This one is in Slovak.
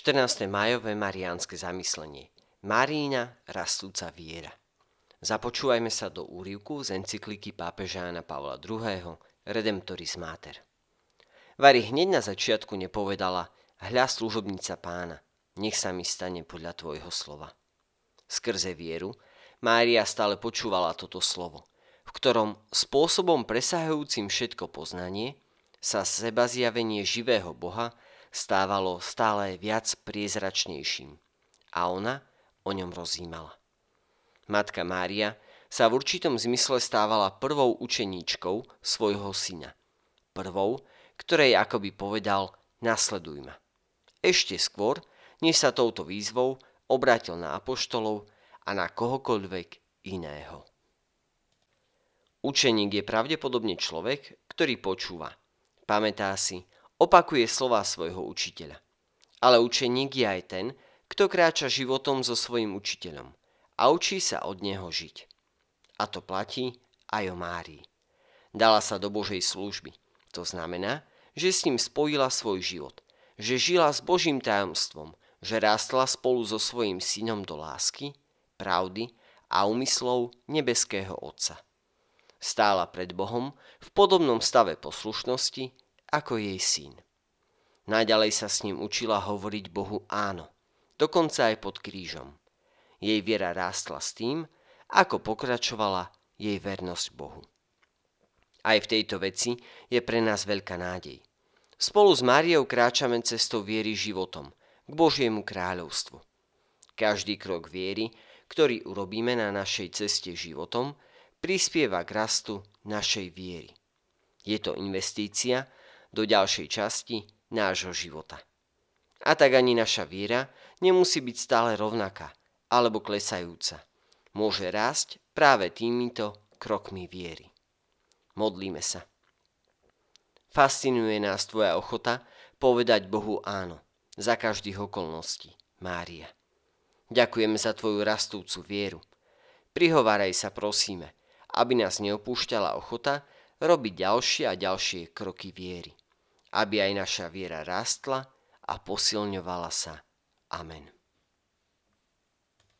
14. majové mariánske zamyslenie. Marína rastúca viera. Započúvajme sa do úrivku z encykliky pápeža Jana Pavla II. Redemptoris Mater. Vary hneď na začiatku nepovedala hľa služobnica pána, nech sa mi stane podľa tvojho slova. Skrze vieru Mária stále počúvala toto slovo, v ktorom spôsobom presahujúcim všetko poznanie sa seba zjavenie živého Boha stávalo stále viac priezračnejším a ona o ňom rozímala. Matka Mária sa v určitom zmysle stávala prvou učeníčkou svojho syna. Prvou, ktorej akoby povedal nasleduj ma. Ešte skôr, než sa touto výzvou obrátil na apoštolov a na kohokoľvek iného. Učeník je pravdepodobne človek, ktorý počúva, pamätá si, opakuje slova svojho učiteľa. Ale učeník je aj ten, kto kráča životom so svojim učiteľom a učí sa od neho žiť. A to platí aj o Márii. Dala sa do Božej služby. To znamená, že s ním spojila svoj život, že žila s Božím tajomstvom, že rástla spolu so svojím synom do lásky, pravdy a úmyslov nebeského Otca. Stála pred Bohom v podobnom stave poslušnosti, ako jej syn. Naďalej sa s ním učila hovoriť Bohu áno, dokonca aj pod krížom. Jej viera rástla s tým, ako pokračovala jej vernosť Bohu. Aj v tejto veci je pre nás veľká nádej. Spolu s Máriou kráčame cestou viery životom k Božiemu kráľovstvu. Každý krok viery, ktorý urobíme na našej ceste životom, prispieva k rastu našej viery. Je to investícia, do ďalšej časti nášho života. A tak ani naša viera nemusí byť stále rovnaká alebo klesajúca. Môže rásť práve týmito krokmi viery. Modlíme sa. Fascinuje nás tvoja ochota povedať Bohu áno za každých okolností, Mária. Ďakujeme za tvoju rastúcu vieru. Prihováraj sa prosíme, aby nás neopúšťala ochota robiť ďalšie a ďalšie kroky viery aby aj naša viera rástla a posilňovala sa. Amen.